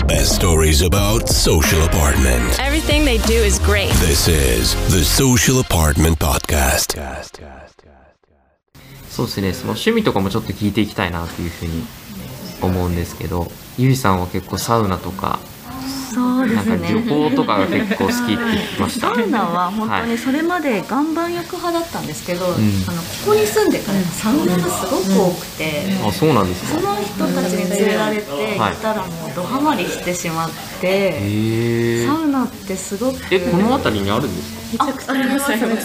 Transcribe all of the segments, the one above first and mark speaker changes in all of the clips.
Speaker 1: The best stories about social apartment.
Speaker 2: Everything they do is great.
Speaker 1: This is the Social Apartment Podcast.
Speaker 3: そうですねその趣味とかもちょっと聞いていきたいなというふうに思うんですけどゆいさんは結構サウナとか
Speaker 4: そうで
Speaker 3: なんか
Speaker 4: すね
Speaker 3: 旅行とかが結構好きって聞きました。
Speaker 4: サウナは本当
Speaker 3: はい。
Speaker 4: にそれまで岩盤浴派だったんですけど、
Speaker 3: ん。
Speaker 4: あのここに住んでからサウナがすごく多くて、
Speaker 3: あそうなんですか
Speaker 4: その人たちに連れられて行
Speaker 3: はい。
Speaker 4: ったらもうドハマりしてしまって、
Speaker 3: へえ
Speaker 4: サウナってすごく
Speaker 3: えこの辺りにあるんですか？
Speaker 4: ああります銭湯の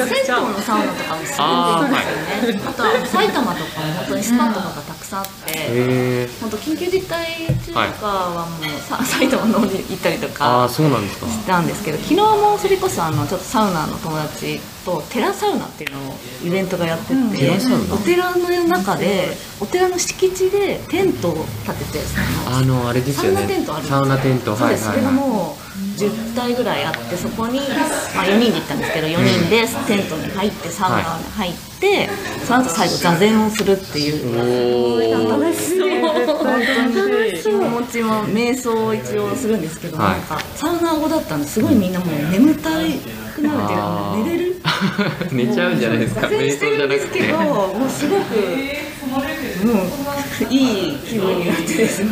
Speaker 4: サウナとかもすごくいいんですよね。あ,、とは埼玉とかも本当にスパとかがたくさんあって、本当緊急事態中とかはもう、さ埼玉の方に行ったりとか
Speaker 3: ああそうなんですか。
Speaker 4: したんですけど昨日もそれこそあのちょっとサウナの友達とテラサウナっていうのをイベントがやってて、
Speaker 3: テラサウナ？
Speaker 4: お寺の中でお寺の敷地でテントを立てて
Speaker 3: あのあれですよね。
Speaker 4: サウナテントあるんです
Speaker 3: サウナテントはいはいはい。
Speaker 4: もう10体ぐらいあってそこに、まあ、4人で行ったんですけど4人でテントに入ってサウナに入って、その後最後座禅をするっていう。
Speaker 3: おお
Speaker 4: 楽しい。本当に気持ちも瞑想を一応するんですけど、
Speaker 3: はい。
Speaker 4: なんかサウナ後だったんです。ごいみんなもう眠たくなるっていうか寝れる。
Speaker 3: 寝ちゃうんじゃないですか。
Speaker 4: 座禅
Speaker 3: 瞑
Speaker 4: してるんで
Speaker 3: 想じゃなくて。
Speaker 4: すけどもうすごくもういい気分になってです
Speaker 3: へ
Speaker 4: ね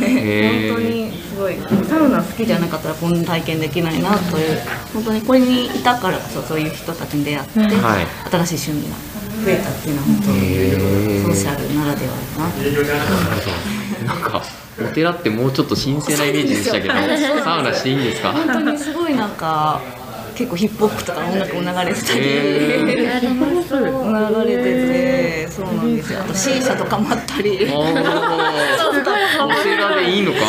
Speaker 3: ー。
Speaker 4: 本当にすごいサウナ好きじゃなかったらこんな体験できないなという。本当にこれにいたからこそそういう人たちに出会って、
Speaker 3: はい。
Speaker 4: 新しい趣味が増えたっていうのは本当にソーシャルならではだな。
Speaker 3: なんかお寺ってもうちょっと神聖なイメージでしたけど
Speaker 4: そうなんですよ
Speaker 3: サウナしていいんですか？
Speaker 4: 本当にすごいなんか結構ヒップホップとか音楽も流れてたり、
Speaker 3: へ
Speaker 4: 流れててそうなんですよ。あと C 社とかもあったり。
Speaker 3: おー。お寺でいいのか？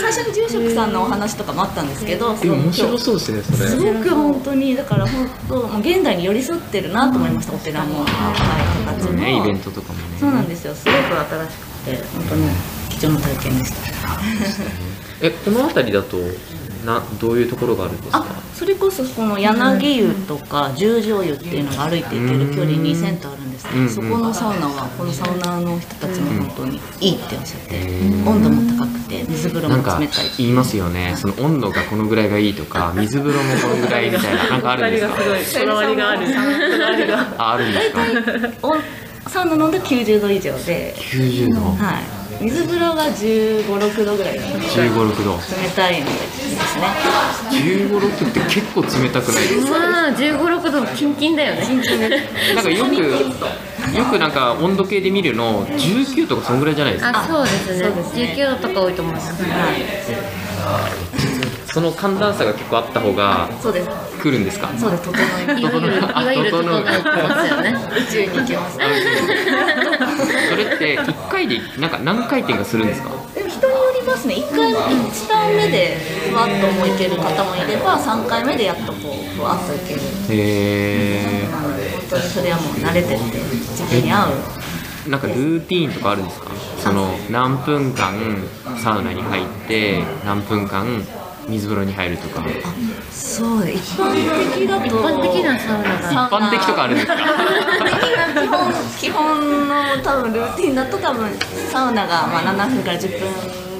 Speaker 4: 最初に住職さんのお話とかもあったんですけど
Speaker 3: でも面白そうですねそれ。
Speaker 4: すごく本当にだから本当もう現代に寄り添ってるなと思いましたお寺も。はい人たちも。
Speaker 3: ねイベントとかもね。
Speaker 4: そうなんですよ。すごく新しくて本当に貴重な体験でした。
Speaker 3: えこの辺りだとなどういうところがあるんですか？
Speaker 4: あそれこそこの柳湯とか十条湯っていうのが歩いて行ける距離にセンターあるんですけど、
Speaker 3: うん。
Speaker 4: そこのサウナはこのサウナーの人たちも本当にいいっておっしゃって、
Speaker 3: ん。
Speaker 4: 温度も高くて水風呂
Speaker 3: なんか
Speaker 4: も冷たい
Speaker 3: 言いますよね。その温度がこのぐらいがいいとか 水風呂もこのぐらいみたいななんかあるんですか？
Speaker 5: こだわりがある。こだわりが
Speaker 3: ああるんですか？
Speaker 4: おサウナ飲んで90度以上で、
Speaker 3: 90度。
Speaker 4: はい、水風呂が1 5 6度ぐらい。なんです
Speaker 3: 1 5 6度。
Speaker 4: 冷たいのですね。
Speaker 3: 1 5 6って結構冷たくない？ですか
Speaker 5: まあ15、6度キンキンだよね。
Speaker 3: なんかよくよくなんか温度計で見るの19とかそんぐらいじゃないですか？
Speaker 5: あそうですね。
Speaker 4: そうですね。
Speaker 5: 19度とか多いと思います。
Speaker 3: その寒暖差が結構あった方が
Speaker 4: そうです。
Speaker 3: 来るんですか？
Speaker 4: そうです。整い
Speaker 5: いわゆる整ってますよね。
Speaker 4: 宇宙に行けます
Speaker 3: それって1回でなんか何回転かするんですか？
Speaker 4: 人によりますね。1回1ターン目でふわっともういける方もいれば3回目でやっとこうふわっといける。
Speaker 3: へ
Speaker 4: なので本当にそれはもう慣れてって自分に合う。
Speaker 3: えなんかルーティーンとかあるんですか？その何分間サウナに入って何分間水風呂に入るとか。
Speaker 4: そうで一般的だと。
Speaker 5: 一般的なサウナが
Speaker 3: 一般的とかあるんですか？
Speaker 4: 基本基本の多分ルーティンだと多分サウナがまあ7分から10分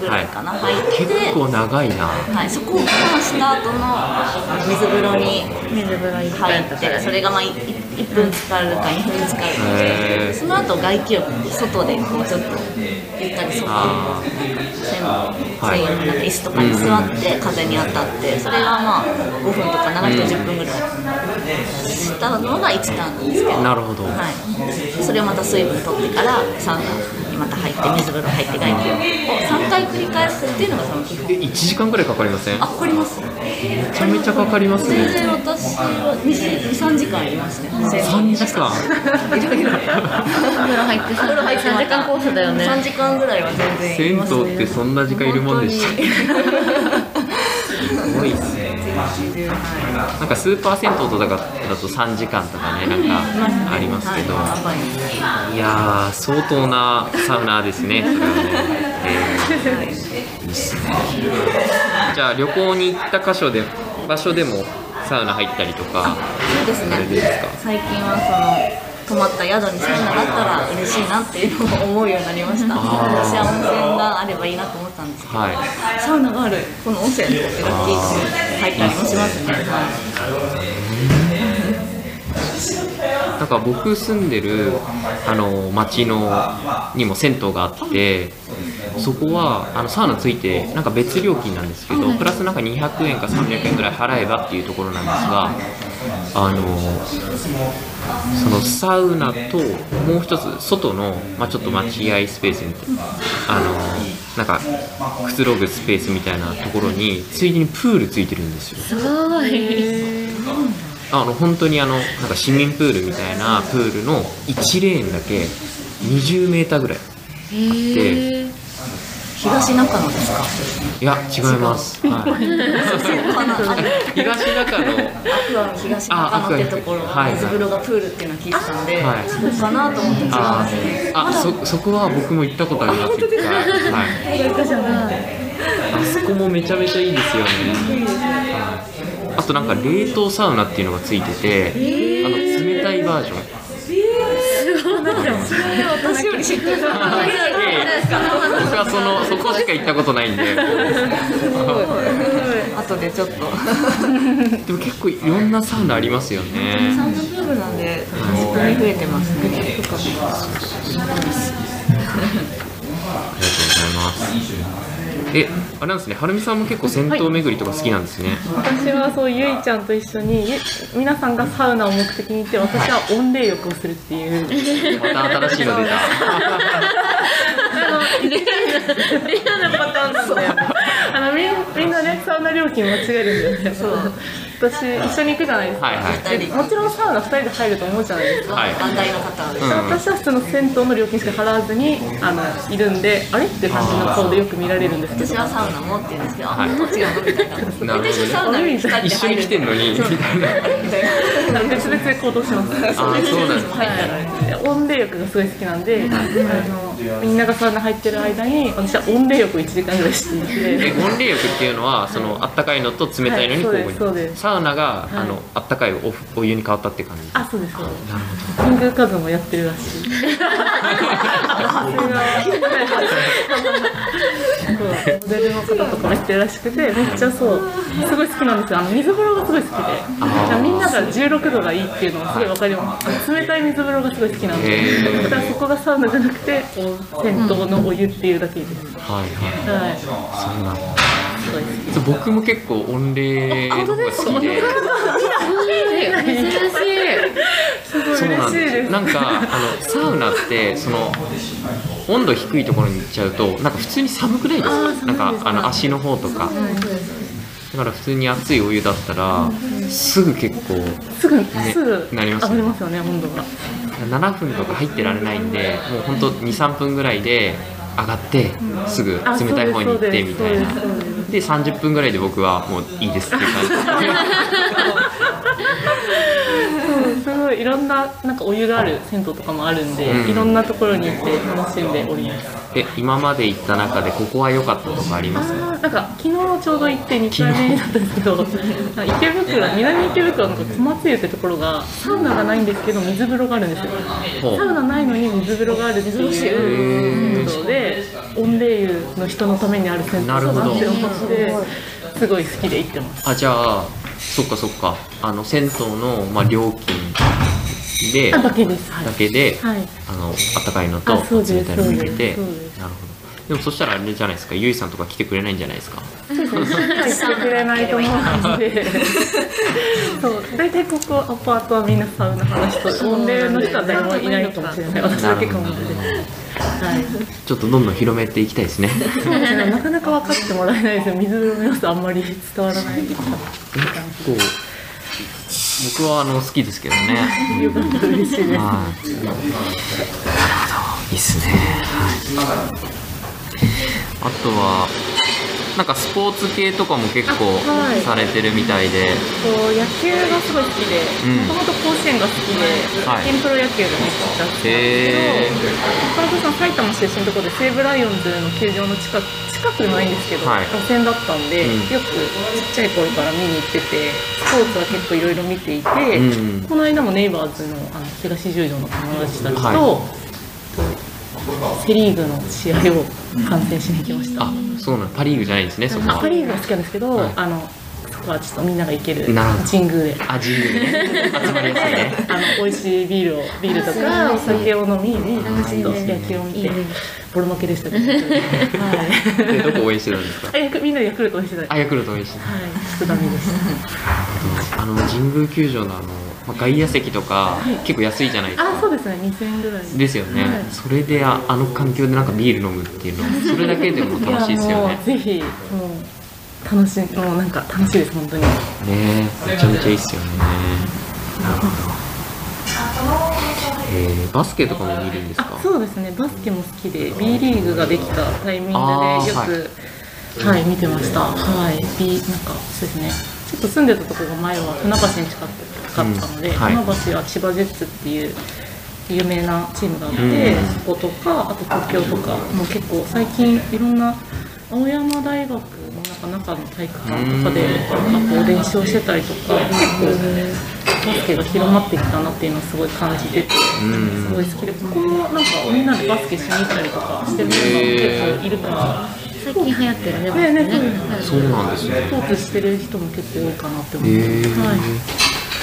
Speaker 4: ぐらいかな、入って
Speaker 3: 結構長いな。
Speaker 4: はい、そこからした後の水風呂に
Speaker 5: 水風呂に
Speaker 4: 入ってそれがまあい1分使うか2分使うか。
Speaker 3: へー。
Speaker 4: その後外気浴外でこうちょっとゆったり外で
Speaker 3: あ
Speaker 4: 専
Speaker 3: はい
Speaker 4: 専用のなんか椅子とかに座って風に当たってそれがまあ5分とか長いと10分ぐらいしたのが1ターンなんですけど、
Speaker 3: なるほど
Speaker 4: はい、それをまた水分取ってからサウナにまた入って水風呂入って外気浴を3回繰り返すっていうのがその基本。
Speaker 3: え1時間ぐらいかかりません？
Speaker 4: あ、かかります
Speaker 3: めちゃめちゃかかります
Speaker 4: 全
Speaker 3: ね
Speaker 4: 然私は2、3時間いましたね。
Speaker 3: 3時間？
Speaker 4: いろいろ。
Speaker 5: お風呂入って
Speaker 4: お風呂入って
Speaker 5: 3時間コースだよね。
Speaker 4: 3時間ぐらいは全然い
Speaker 3: 銭
Speaker 4: ますね。
Speaker 3: 湯ってそんな時間いるもんでした すごいっすねなんかスーパー銭湯とかだと3時間とかねなんかありますけど。
Speaker 4: はいや
Speaker 3: 相当なサウナーですねそれはね、えーいいっすね。じゃあ旅行に行った箇所で場所でもサウナ入ったりとか
Speaker 4: そうですね。
Speaker 3: ですか？
Speaker 4: 最近はその泊まった宿にサウナがあったら嬉しいなっていうのを思うようになりました。私は温泉があればいいなと思ったんですけど、
Speaker 3: はい。
Speaker 4: サウナがあるこの温泉ってラッキーって入ったりもしますね、はい
Speaker 3: なんか僕住んでるあの町のにも銭湯があってそこはあのサウナついてなんか別料金なんですけどプラスなんか200円か300円ぐらい払えばっていうところなんですがあのそのサウナともう一つ外の、まあ、ちょっと待合スペースみたいなあのなんかくつろぐスペースみたいなところについでにプールついてるんですよ。
Speaker 5: すごい
Speaker 3: あの本当にあのなんか市民プールみたいなプールの1レーンだけ20メーターぐらい
Speaker 5: へえ
Speaker 4: 東中野ですか？
Speaker 3: いや違います、東中野。
Speaker 4: アクアの東中野ってところ水風呂がプールっていうのを聞いてたんで、
Speaker 3: はい。
Speaker 4: そこかなと思って違うんで。す
Speaker 3: あ
Speaker 4: ね
Speaker 3: あそそこは僕も行ったことあります。一回、はい、あそこもめちゃめちゃいいですよね、はいあとなんか冷凍サウナっていうのがついてて、あの冷たいバージョン。
Speaker 4: 私より知ってる
Speaker 3: 僕はそのそこしか行ったことないんで
Speaker 4: 後でちょっと
Speaker 3: でも結構いろんなサウナありますよね
Speaker 4: サウナブームなんで本当に増えてますね
Speaker 3: ありがとうございます。え、あれなんですね、はるみさんも結構銭湯巡りとか好きなんですね。
Speaker 6: 私はそうゆいちゃんと一緒にゆ皆さんがサウナを目的に行って私は温冷浴をするっていう。
Speaker 3: また新しいの出た。
Speaker 6: レアなパターンなんだよあのみんみんなねサウナ料金間違えるんだよねそう私一緒に行くじゃないですか、
Speaker 3: はいはい。
Speaker 6: でもちろんサウナ2人で入ると思うじゃないですか、
Speaker 3: はい。
Speaker 4: 番台の方です、
Speaker 3: うん。
Speaker 6: 私は普通の銭湯の料金しか払わずにあのいるんであれって感じの顔でよく見られるんですけど。
Speaker 4: 私はサウナもって言うんですけど、
Speaker 3: はい。
Speaker 4: あこっちがのみたいな
Speaker 3: なるほど。ね
Speaker 4: 私サウナに2人で入る
Speaker 3: 一緒に来てんのに、みたい。な。
Speaker 6: 別々で行動します。
Speaker 3: あ、そうなんです。
Speaker 6: はい、温冷浴がすごい好きなんで、あのみんながサウナ入ってる間に私は温冷浴を1時間ぐらいしてい
Speaker 3: え、
Speaker 6: て
Speaker 3: 温冷浴っていうのは、そのあったかいのと冷たいのに
Speaker 6: はい
Speaker 3: 交互に。サウナが、
Speaker 6: はい。
Speaker 3: あのあったかいおふお湯に変わったって感じ。
Speaker 6: あそうですそうです。
Speaker 3: なるほ
Speaker 6: キングカズもやってるらしい モデルの方とかもやってるらしくてめっちゃそうすごい好きなんですよ。あの水風呂がすごい好きで。みんなが16度がいいっていうのがすごいわかります。冷たい水風呂がすごい好きなんでだからそこがサウナじゃなくて銭湯のお湯っていうだけです。
Speaker 3: ど。はいはい。
Speaker 6: はい
Speaker 3: そうなんだ。
Speaker 6: す。ごい好き
Speaker 3: そう僕も結構温冷の方が好きで。
Speaker 5: 珍しい。
Speaker 3: そうなんです。なんかあのサウナってその温度低いところに行っちゃうとなんか普通に寒くないですか？なんかあの足の方とか。だから普通に熱いお湯だったらすぐ結構
Speaker 6: すぐ
Speaker 3: ね
Speaker 6: すぐ。
Speaker 3: なりますよね。
Speaker 6: ますよね温度が。
Speaker 3: 7分とか入ってられないんでもうほんと23分ぐらいで上がってすぐ冷たい方に行ってみたいな。
Speaker 6: ですそうです。
Speaker 3: で30分ぐらいで僕はもういいですっていう感じ
Speaker 6: ごいいろんななんかお湯がある銭湯とかもあるんで、
Speaker 3: うん。
Speaker 6: いろんなところに行って楽しんでおります。
Speaker 3: え今まで行った中でここは良かったとかあります？
Speaker 6: なんか昨日ちょうど行って2回目だったんですけど池袋南池袋の小松湯ってところがサウナがないんですけど水風呂があるんですよ。サウナないのに水風呂があるっていうで温冷湯の人のためにある銭湯だなって思ってすごい好きで行ってます。
Speaker 3: あじゃあそっかそっか。あの銭湯の、まあ、料金で
Speaker 6: あだけです。はい。
Speaker 3: だけで、
Speaker 6: はい。
Speaker 3: あのあったかいのと冷たいのを入れて
Speaker 6: そうです。そうです。
Speaker 3: なるほど。でもそしたらあれじゃないですか。ゆいさんとか来てくれないんじゃないですか。
Speaker 6: 言ってくれないと思うんで。そう。大体ここアパートはみんなサウナ話と温冷の人は誰もいないかもしれない。私だけかもしれないはい。
Speaker 3: ちょっとどんどん広めていきたいですね。
Speaker 6: なかなか分かってもらえないですよ。水の様子あんまり伝わらない
Speaker 3: 結構僕はあの好きですけどね。
Speaker 6: よかった嬉しい。です
Speaker 3: はいなるほど。いいっすね。はい。あとはなんかスポーツ系とかも結構されてるみたいで、
Speaker 6: こう野球がすごい好きで
Speaker 3: うん。
Speaker 6: もともと甲子園が好きで
Speaker 3: はい。
Speaker 6: プロ野球がめっちゃ好きなん
Speaker 3: へ
Speaker 6: ですけど岡田さん埼玉出身のところで西武ライオンズの球場の近く近くないんですけど、
Speaker 3: はい。
Speaker 6: 路線だったんで、
Speaker 3: うん。
Speaker 6: よくちっちゃい頃から見に行っててスポーツは結構いろいろ見ていて、
Speaker 3: うん
Speaker 6: この間もネイバーズのあの東十条の友達たちと、
Speaker 3: は
Speaker 6: セ・リーグの試合を観戦しに行きました。
Speaker 3: あそうなんパ・リーグじゃないんですねそこは。
Speaker 6: あパ・リーグが好きなんですけど、
Speaker 3: はい。
Speaker 6: あのそこはちょっとみんなが行ける神宮で。
Speaker 3: あ神宮ね。集まりやすいね。
Speaker 6: あの美味しいビールをビールとかお酒を飲みに
Speaker 5: 楽しいね
Speaker 6: 野球を見て
Speaker 5: いいね。
Speaker 6: ボロ負けでしたけど、はい。
Speaker 3: でどこ応援してたんですか？
Speaker 6: あみんなでヤクルトにしてた。は
Speaker 3: あヤクルト応援してた。
Speaker 6: い、ちょっとダメでした。
Speaker 3: あの神宮球場のあの、まあ、外野席とか結構安いじゃないですか。
Speaker 6: あ、そうですね、2000円ぐらい。
Speaker 3: ですよね、
Speaker 6: はい。
Speaker 3: それでああの環境でなんかビール飲むっていうのはそれだけでも楽しいですよね。
Speaker 6: うぜひもう楽しい。もうなんか楽しいです本当に。
Speaker 3: ねめちゃめちゃいいっすよね。なるほど。えー、バスケとかも見るんですか？
Speaker 6: あ、そうですね。バスケも好きで B リーグができたタイミングでよくはい、見てました。はい、B なんかそうですね。ちょっと住んでたところが前は船橋に近かったので、
Speaker 3: うん。はい。
Speaker 6: 船橋は千葉ジェッツっていう有名なチームがあって、
Speaker 3: うん。
Speaker 6: そことかあと東京とかもう結構最近いろんな青山大学のなんか中の体育館とかでなんかこう練習をしてたりとか結構バスケが広まってきたなっていうのをすごい感じてて。
Speaker 3: うん。
Speaker 6: すごい好きで、ここもなんかみんなでバスケしに行ったりとかしてるメンバーも結構いるから、
Speaker 5: 最近流行ってるね。
Speaker 6: ねね。
Speaker 3: そうなんですね。
Speaker 6: スポーツしてる人も結構多いかなって思
Speaker 3: へ
Speaker 6: って
Speaker 3: ー。
Speaker 6: ます。はい。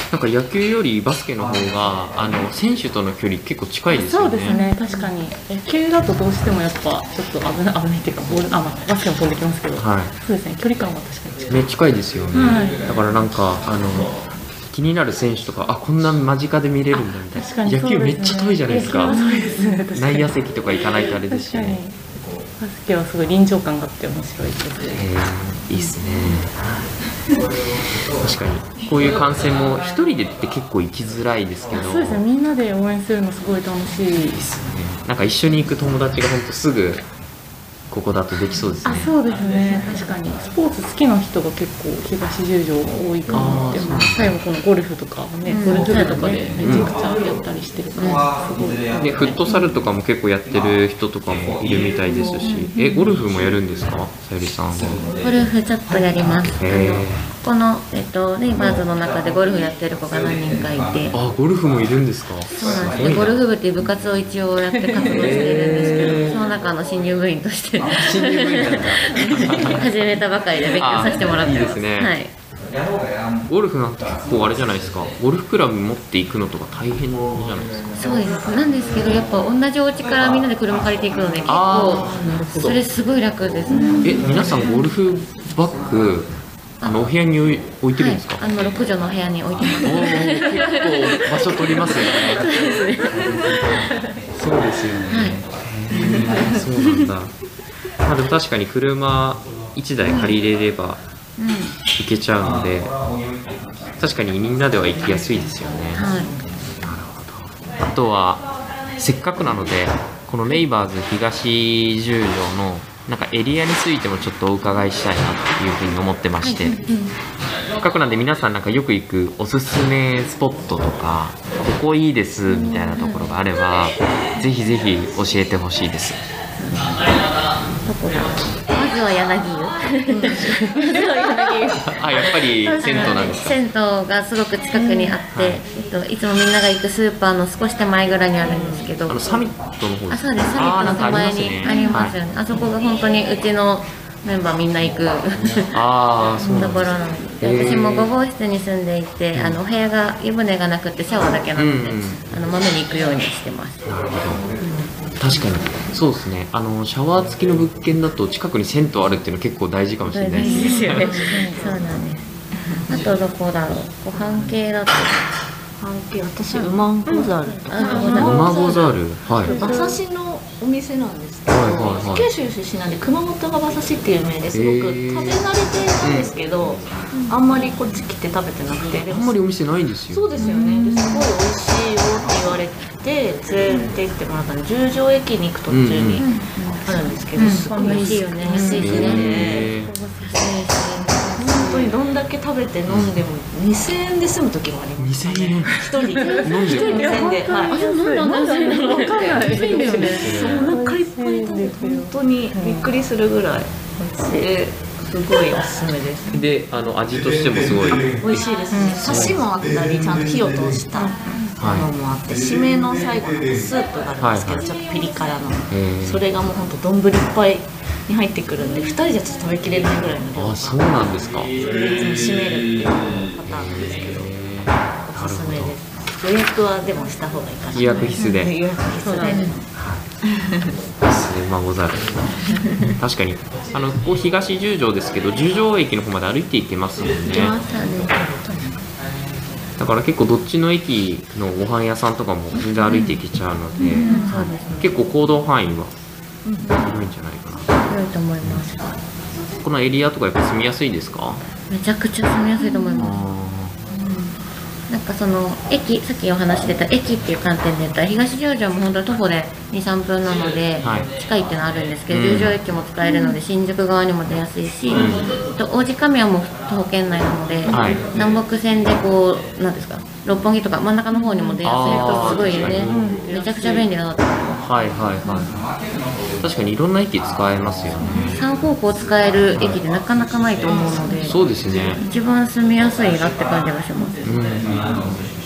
Speaker 3: なんか野球よりバスケの方があの選手との距離結構近いですよね。
Speaker 6: そうですね、確かに。野球だとどうしてもやっぱちょっと危ない危ないっていうかボールあ、まあ、バスケも飛んできますけど、
Speaker 3: はい。
Speaker 6: そうですね。距離感は確かに近い。
Speaker 3: ね近いですよね、
Speaker 6: はい。
Speaker 3: だからなんかあの気になる選手とかあこんな間近で見れるんだみたいな。野
Speaker 6: にそうですね。
Speaker 3: 球めっちゃ遠いじゃないですか。
Speaker 6: ね。
Speaker 3: 内野席とか行かないとあれですし
Speaker 6: 確かに。
Speaker 3: ね
Speaker 6: バスケはすごい臨場感があって面白いですね。
Speaker 3: えー、いいっすね。確かに。こういう観戦も一人でって結構行きづらいですけど。
Speaker 6: そうですね、みんなで応援するのすごい楽しい。
Speaker 3: なんか一緒に行く友達が本当すぐここだとできそうです
Speaker 6: あ
Speaker 3: ね
Speaker 6: そうですね。確かに。スポーツ好きな人が結構東十条多いかなって。思う。最後このゴルフとかもね、ゴルフ部とかでめちゃくちゃやったりしてるから、すごい。
Speaker 3: でフットサルとかも結構やってる人とかもいるみたいですし。えゴルフもやるんですか？さゆりさんは。
Speaker 5: ゴルフちょっとやります。
Speaker 3: へ
Speaker 5: この、えっと、ネイバーズの中でゴルフやってる子が何人かいて、
Speaker 3: あゴルフもいるんですか？
Speaker 5: そうなんですでゴルフ部っていう部活を一応やって活動しているんですけど、その中の新入部員として。始めたばかりで勉強させてもらってます。
Speaker 3: あいいですね。
Speaker 5: はい。
Speaker 3: ゴルフなんて結構あれじゃないですか。ゴルフクラブ持っていくのとか大変じゃないですか？
Speaker 5: そうです。なんですけど、やっぱ同じお家からみんなで車借りていくので、結
Speaker 3: あ
Speaker 5: 構それすごい楽ですね。
Speaker 3: え皆さんゴルフバッグあのお部屋に置いてるんですか、
Speaker 5: はい、あの六畳の部屋に置いてます。
Speaker 3: おー結構場所取りますよねそうですよね、
Speaker 5: はい。
Speaker 3: そうなんだまあでも確かに車1台借りれれば
Speaker 5: うん。
Speaker 3: 行けちゃうので確かにみんなでは行きやすいですよね、
Speaker 5: はい。
Speaker 3: あとはせっかくなのでこのネイバーズ東十条のなんかエリアについてもちょっとお伺いしたいなっていうふうに思ってまして、せっかくなんで皆さんなんかよく行くおすすめスポットとかここいいですみたいなところがあればぜひぜひ教えてほしいです。
Speaker 5: どこだまずは柳湯。は柳湯。
Speaker 3: あやっぱり銭湯なんですか？
Speaker 5: 銭湯がすごく近くにあって、えっと、いつもみんなが行くスーパーの少し手前ぐらいにあるんですけど。
Speaker 3: あのサミットの方
Speaker 5: あそうです。サミットの手前にありますよね。あそこが本当にうちのメンバーみんな行く
Speaker 3: ああそうな
Speaker 5: ところなので私も5号室に住んでいてあのお部屋が湯船がなくてシャワーだけなので、
Speaker 3: うんうん。
Speaker 5: あの豆に行くようにしてます。
Speaker 3: なるほど。確かにそうですね。あのシャワー付きの物件だと近くに銭湯あるっていうの結構大事かもしれない。です
Speaker 5: ね。そうなんです。あとどこだろう。ご飯系だと。
Speaker 4: 関係私ウマンゴザルとか
Speaker 5: あござい
Speaker 3: マゴザルはい。
Speaker 4: 馬刺しのお店なんです
Speaker 3: はいはいはい。
Speaker 4: 九州出身なんで熊本が馬刺しっていう名です。ごく食べ慣れていたんですけど、あんまりこっち来て食べてなくて。で
Speaker 3: あんまりお店ないんですよ。
Speaker 4: そうですよね。ですごい美味しいよって言われて連れて行ってもらったんで十条駅に行く途中にあるんですけど、すごい
Speaker 5: 美味しいよね。安いしね
Speaker 3: へー
Speaker 4: って飲んでも2000円で済む時もあります
Speaker 3: 2000円。
Speaker 4: 一人で。
Speaker 3: 飲んで
Speaker 4: 一人2000円ではい。
Speaker 6: なんでなんだろうわかんない。
Speaker 4: 安いんだよねお腹いっぱい食べて本当にびっくりするぐらいですごい。おすすめです
Speaker 3: であの味としてもすごい。
Speaker 4: 美味しいですね。サシもあったりちゃんと火を通したものもあって締めの最後のスープがあるんですけど、
Speaker 3: はい。はい
Speaker 4: ちょっとピリ辛の。それがもうほんと丼いっぱいに入ってくるんで2人じゃちょっと食べきれないぐらいの量
Speaker 3: あそうなんですか。
Speaker 4: いつも締めるっていうパターンなんですけどおすすめです。予約はでもした方がいいかな。
Speaker 3: 予約必須で。
Speaker 4: 予約必須で。
Speaker 3: です。ね孫ザル確かに。あのここ東十条ですけど十条駅の方まで歩いて行けますもんね。だから結構どっちの駅のご飯屋さんとかも全然歩いて行けちゃうので、結構行動範囲は広いんじゃないかな、
Speaker 5: 良いと思います。
Speaker 3: このエリアとかやっぱ住みやすいですか？
Speaker 5: めちゃくちゃ住みやすいと思います。
Speaker 3: あ
Speaker 5: なんかその駅さっきお話してた駅っていう観点で言ったら東十条も本当に徒歩で23分なので、
Speaker 3: はい。
Speaker 5: 近いっていうのはあるんですけど、
Speaker 3: うん。
Speaker 5: 十条駅も使えるので新宿側にも出やすいし、と王子神谷も徒歩圏内なので、
Speaker 3: はい。
Speaker 5: 南北線でこうなんですか六本木とか真ん中の方にも出やすいとすごいね
Speaker 3: 確かに
Speaker 5: めちゃくちゃ便利だなと。思いま
Speaker 3: ーはいはいはい。確かにいろんな駅使えますよね。
Speaker 5: す3方向使える駅ってなかなかないと思うので
Speaker 3: そうですね。
Speaker 5: 一番住みやすいなって感じがします。
Speaker 3: うん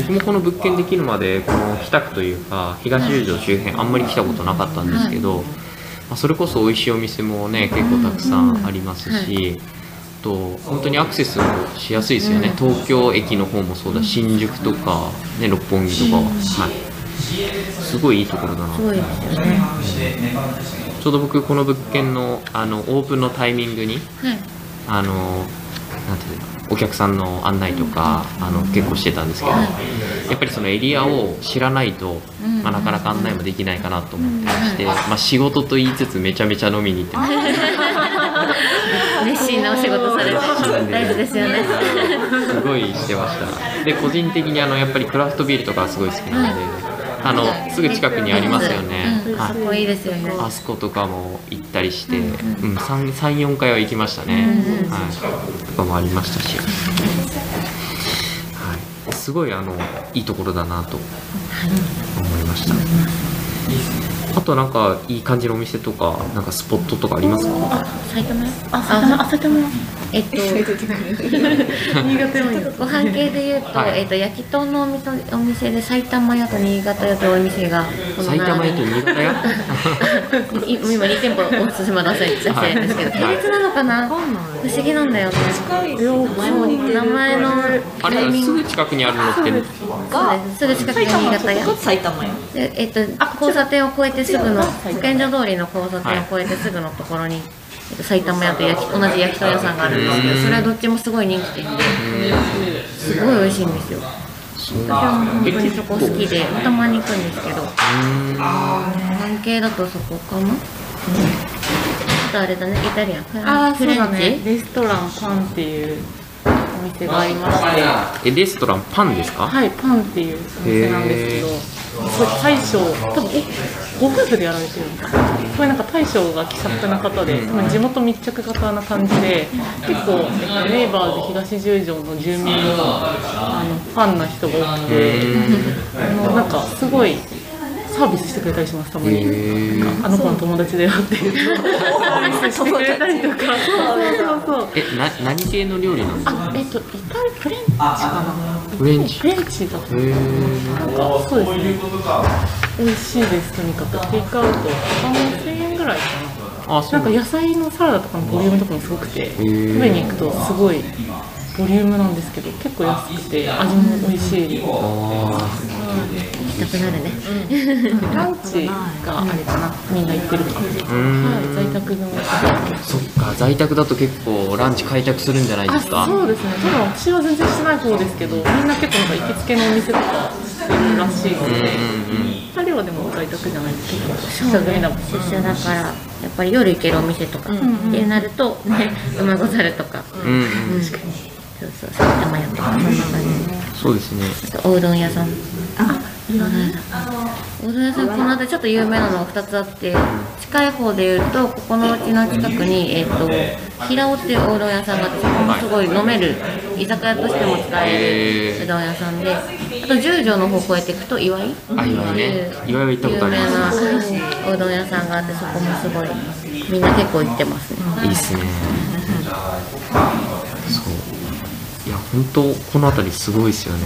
Speaker 3: 僕もこの物件できるまでこの北区というか東十条周辺あんまり来たことなかったんですけど、まあ、それこそ美味しいお店もね結構たくさんありますし、あと本当にアクセスもしやすいですよね、東京駅の方もそうだ新宿とか、ね、六本木とかは、はい、すごいいいところだな。
Speaker 5: すごいですよね。
Speaker 3: ちょうど僕この物件のあのオープンのタイミングに
Speaker 5: はい。
Speaker 3: あのなんていうのお客さんの案内とかあの結構してたんですけど、やっぱりそのエリアを知らないと、まあ、なかなか案内もできないかなと思ってまして、まあ、仕事と言いつつめちゃめちゃ飲みに行ってます
Speaker 5: 熱心なお仕事されて大事ですよね。
Speaker 3: すごいしてました。で個人的にあのやっぱりクラフトビールとかすごい好きなので、あのすぐ近くにありますよね、
Speaker 5: うん、
Speaker 3: はい。
Speaker 5: そこいいですよね。
Speaker 3: あそことかも行ったりして、うん、34回は行きましたね、はい、とかもありましたし、はい、すごいあのいいところだなと思いました、あとなんかいい感じのお店とかなんかスポットとかありますか？
Speaker 5: 埼玉？屋
Speaker 6: あ、埼玉、あ、埼玉。
Speaker 5: えっと
Speaker 6: 新潟でもい。
Speaker 5: ご飯 系で言うと、
Speaker 3: はい。
Speaker 5: えっと焼き豚のお店お店で埼玉屋と新潟屋というお店が
Speaker 3: 埼玉屋と新潟屋？
Speaker 5: い今2店舗おすすめ出せ出してるんですけど、
Speaker 3: はい。
Speaker 5: 系列なのかな、不思議なんだよね。名前の
Speaker 3: あれ
Speaker 5: タイミング。
Speaker 3: すぐ近くにあるのって？
Speaker 5: そうです。すぐ近くに新潟屋。
Speaker 4: が埼玉や。
Speaker 5: でえっと、交差点を越えてすぐの保健所通りの交差点を越えてすぐのところに、えっと、埼玉屋と焼き同じ焼き鳥屋さんがあるんですけどそれはどっちもすごい人気店ですごい美味しいんですよ。私は本当にそこ好きでたまに行くんですけど関係だとそこかな？あとあれだねイタリアン
Speaker 6: あー、そうだね。
Speaker 5: チ？
Speaker 6: レストランパンっていうお店がありまして。
Speaker 3: えレストランパンですか、
Speaker 6: はい、パンっていうお店なんですけど、そう大将、多分ごご夫婦でやられてるのかな。これなんか大将が気さくな方で、多分地元密着型な感じで、結構、えっとネイバーズ東十条の住民のあのファンな人が多くて、あのなんかすごいサービスしてくれたりします、たまに。
Speaker 3: へー。
Speaker 6: なんかあの子の友達だよっていうと、サービスしてくれたりとか、そうそうそうそう。
Speaker 3: えな何系の料理なんですか？
Speaker 6: あ、えっと、イタリフレンチ。かな。
Speaker 3: フレンチ。
Speaker 6: フレンチだと思う
Speaker 3: へー。
Speaker 6: なんかそうですね。美味しいですとにかく。テイクアウト。3000円ぐらいか
Speaker 3: あそう
Speaker 6: な。なんか野菜のサラダとかのボリュームとかもすごくて、食
Speaker 3: ー。
Speaker 6: べに行くとすごいボリュームなんですけど、結構安くて味も美味しい。
Speaker 3: あ
Speaker 5: 行きたくなるね
Speaker 6: ランチがあれかな、みんな行ってる感じ。
Speaker 3: ーう。ーん。
Speaker 6: はい、在宅の。
Speaker 3: そっか在宅だと結構ランチ開拓するんじゃないですか？
Speaker 6: あそうですね。多分私は全然してない方ですけどみんな結構なんか行きつけのお店とかしてるらしいので、
Speaker 3: うんうんうん
Speaker 6: 二人はでも在宅じゃないです結構
Speaker 5: そうね
Speaker 6: 久しぶりだもん
Speaker 5: 出社だからやっぱり夜行けるお店とか、ってなるとね馬ござるとか、
Speaker 3: うんうん。
Speaker 5: うんそうそう埼玉屋とかそ
Speaker 3: うですね。
Speaker 5: おうどん屋さん。
Speaker 6: あ
Speaker 5: うどん屋さんうどん屋さんこの辺りちょっと有名なのが2つあって近い方でいうとここのうちの近くに、えっと平尾っていうおうどん屋さんがあってそこもすごい飲める居酒屋としても使えるうどん屋さんであと十条の方越えていくと岩井
Speaker 3: あ岩井ね。岩井は行ったことあります。
Speaker 5: 有名なおうどん屋さんがあってそこもすごいみんな結構行ってますね。
Speaker 3: いいっすね本当この辺りすごいですよね。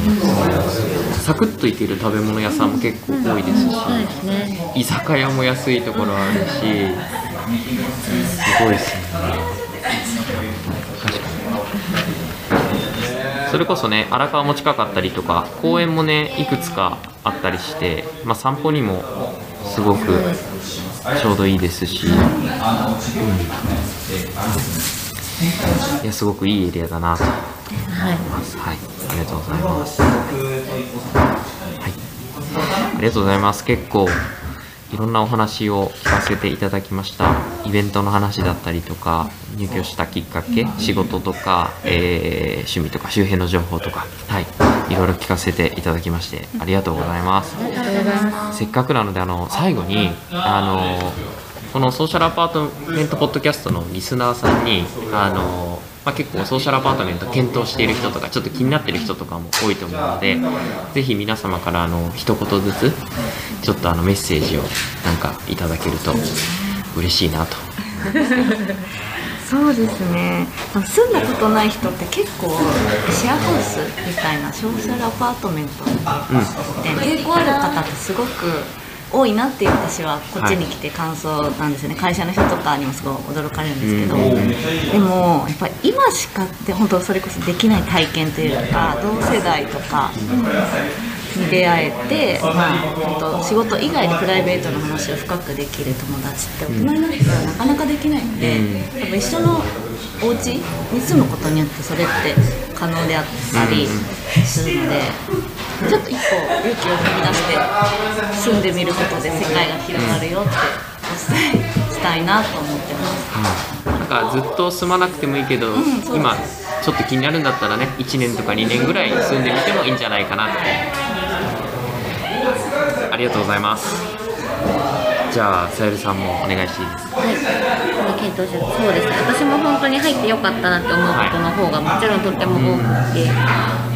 Speaker 3: サクッといける食べ物屋さんも結構多いですし居酒屋も安いところあるしすごいですよね。確かに。それこそね荒川も近かったりとか公園もねいくつかあったりして、まあ、散歩にもすごくちょうどいいですし、うん。いやすごくいいエリアだなと思い。ますはい。ありがとうございます。はい。ありがとうございます。結構いろんなお話を聞かせていただきました。イベントの話だったりとか入居したきっかけ仕事とか、えー趣味とか周辺の情報とかはい。いろいろ聞かせていただきましてありがとうございます。せっかくなのであの最後にあのこのソーシャルアパートメントポッドキャストのリスナーさんにあの、まあ、結構ソーシャルアパートメント検討している人とかちょっと気になっている人とかも多いと思うのでぜひ皆様からあの一言ずつちょっとあのメッセージをなんかいただけると嬉しいなと。
Speaker 4: そうですね。住んだことない人って結構シェアハウスみたいなソーシャルアパートメントって抵抗ある方ってすごく多いなっていう私はこっちに来て感想なんですよね、会社の人とかにもすごい驚かれるんですけど、でもやっぱり今しかって本当それこそできない体験というか同世代とかに出会えて、まあ、本当仕事以外でプライベートの話を深くできる友達って大人になったらなかなかできないので、多分一緒のお家に住むことによってそれって可能であったりするので、ちょっと一歩勇気を踏み出して住んでみることで世界が広がるよってお伝えしたいなと思ってます。
Speaker 3: なんかずっと住まなくてもいいけど、
Speaker 4: うです。
Speaker 3: 今ちょっと気になるんだったらね1年とか2年ぐらい住んでみてもいいんじゃないかなって。ありがとうございます。じゃあさゆりさんもお願いしていいですか？
Speaker 5: はい、今検討してるそうですね。私も本当に入ってよかったなって思うことの方がもちろんとっても多くて、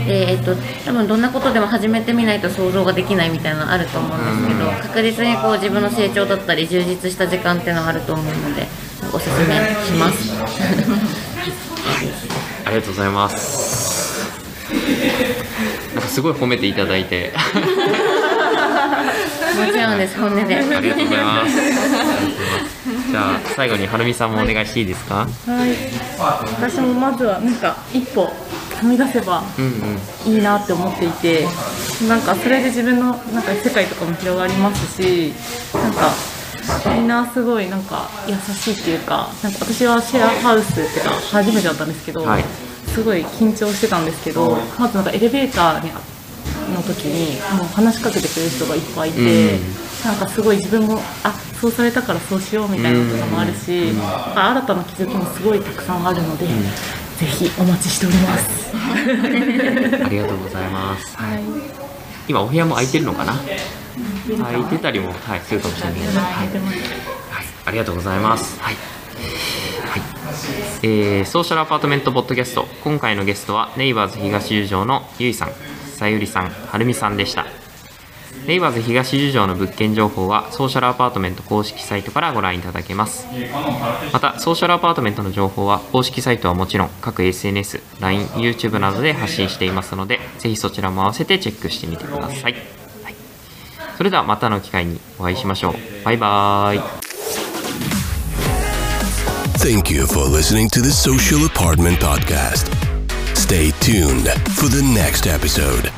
Speaker 5: でえっと多分どんなことでも始めてみないと想像ができないみたいなのあると思うんですけど確実にこう自分の成長だったり充実した時間っていうのがあると思うのでおすすめします。
Speaker 3: ありがとうございます。なんかすごい褒めていただいて。
Speaker 5: もちろんです本音で。
Speaker 3: ありがとうございます最後にはるみさんもお願いしていいですか？
Speaker 6: はい。私もまずはなんか一歩踏み出せば
Speaker 3: うんうん
Speaker 6: いいなって思っていてなんかそれで自分のなんか世界とかも広がりますしなんかみんなすごいなんか優しいっていうかなんか私はシェアハウスっていうか初めてだったんですけど、
Speaker 3: はい。
Speaker 6: すごい緊張してたんですけどまずなんかエレベーターにの時にもう話しかけてくれる人がいっぱいいて、
Speaker 3: うん
Speaker 6: なんかすごい自分もあそうされたからそうしようみたいなのとかもあるし、なんか新たな気づきもすごいたくさんあるので、ぜひお待ちしております。
Speaker 3: ありがとうございます
Speaker 6: はい
Speaker 3: 今お部屋も空いてるのかな？空いてたりも、はい、するかもしれないです、はいはい、ありがとうございます。はい。はい。えー、ソーシャルアパートメントポッドキャスト。今回のゲストは、ネイバーズ東十条のゆいさん、さゆりさん、はるみさんでした。ネイバーズ東十条の物件情報は、ソーシャルアパートメント公式サイトからご覧いただけます。また、ソーシャルアパートメントの情報は、公式サイトはもちろん、各 SNS、LINE、YouTube などで発信していますので、ぜひそちらも合わせてチェックしてみてください。はいそれではまたの機会にお会いしましょう。バイバーイ。
Speaker 1: Thank you for listening to the Social Apartment Podcast. Stay tuned for the next episode.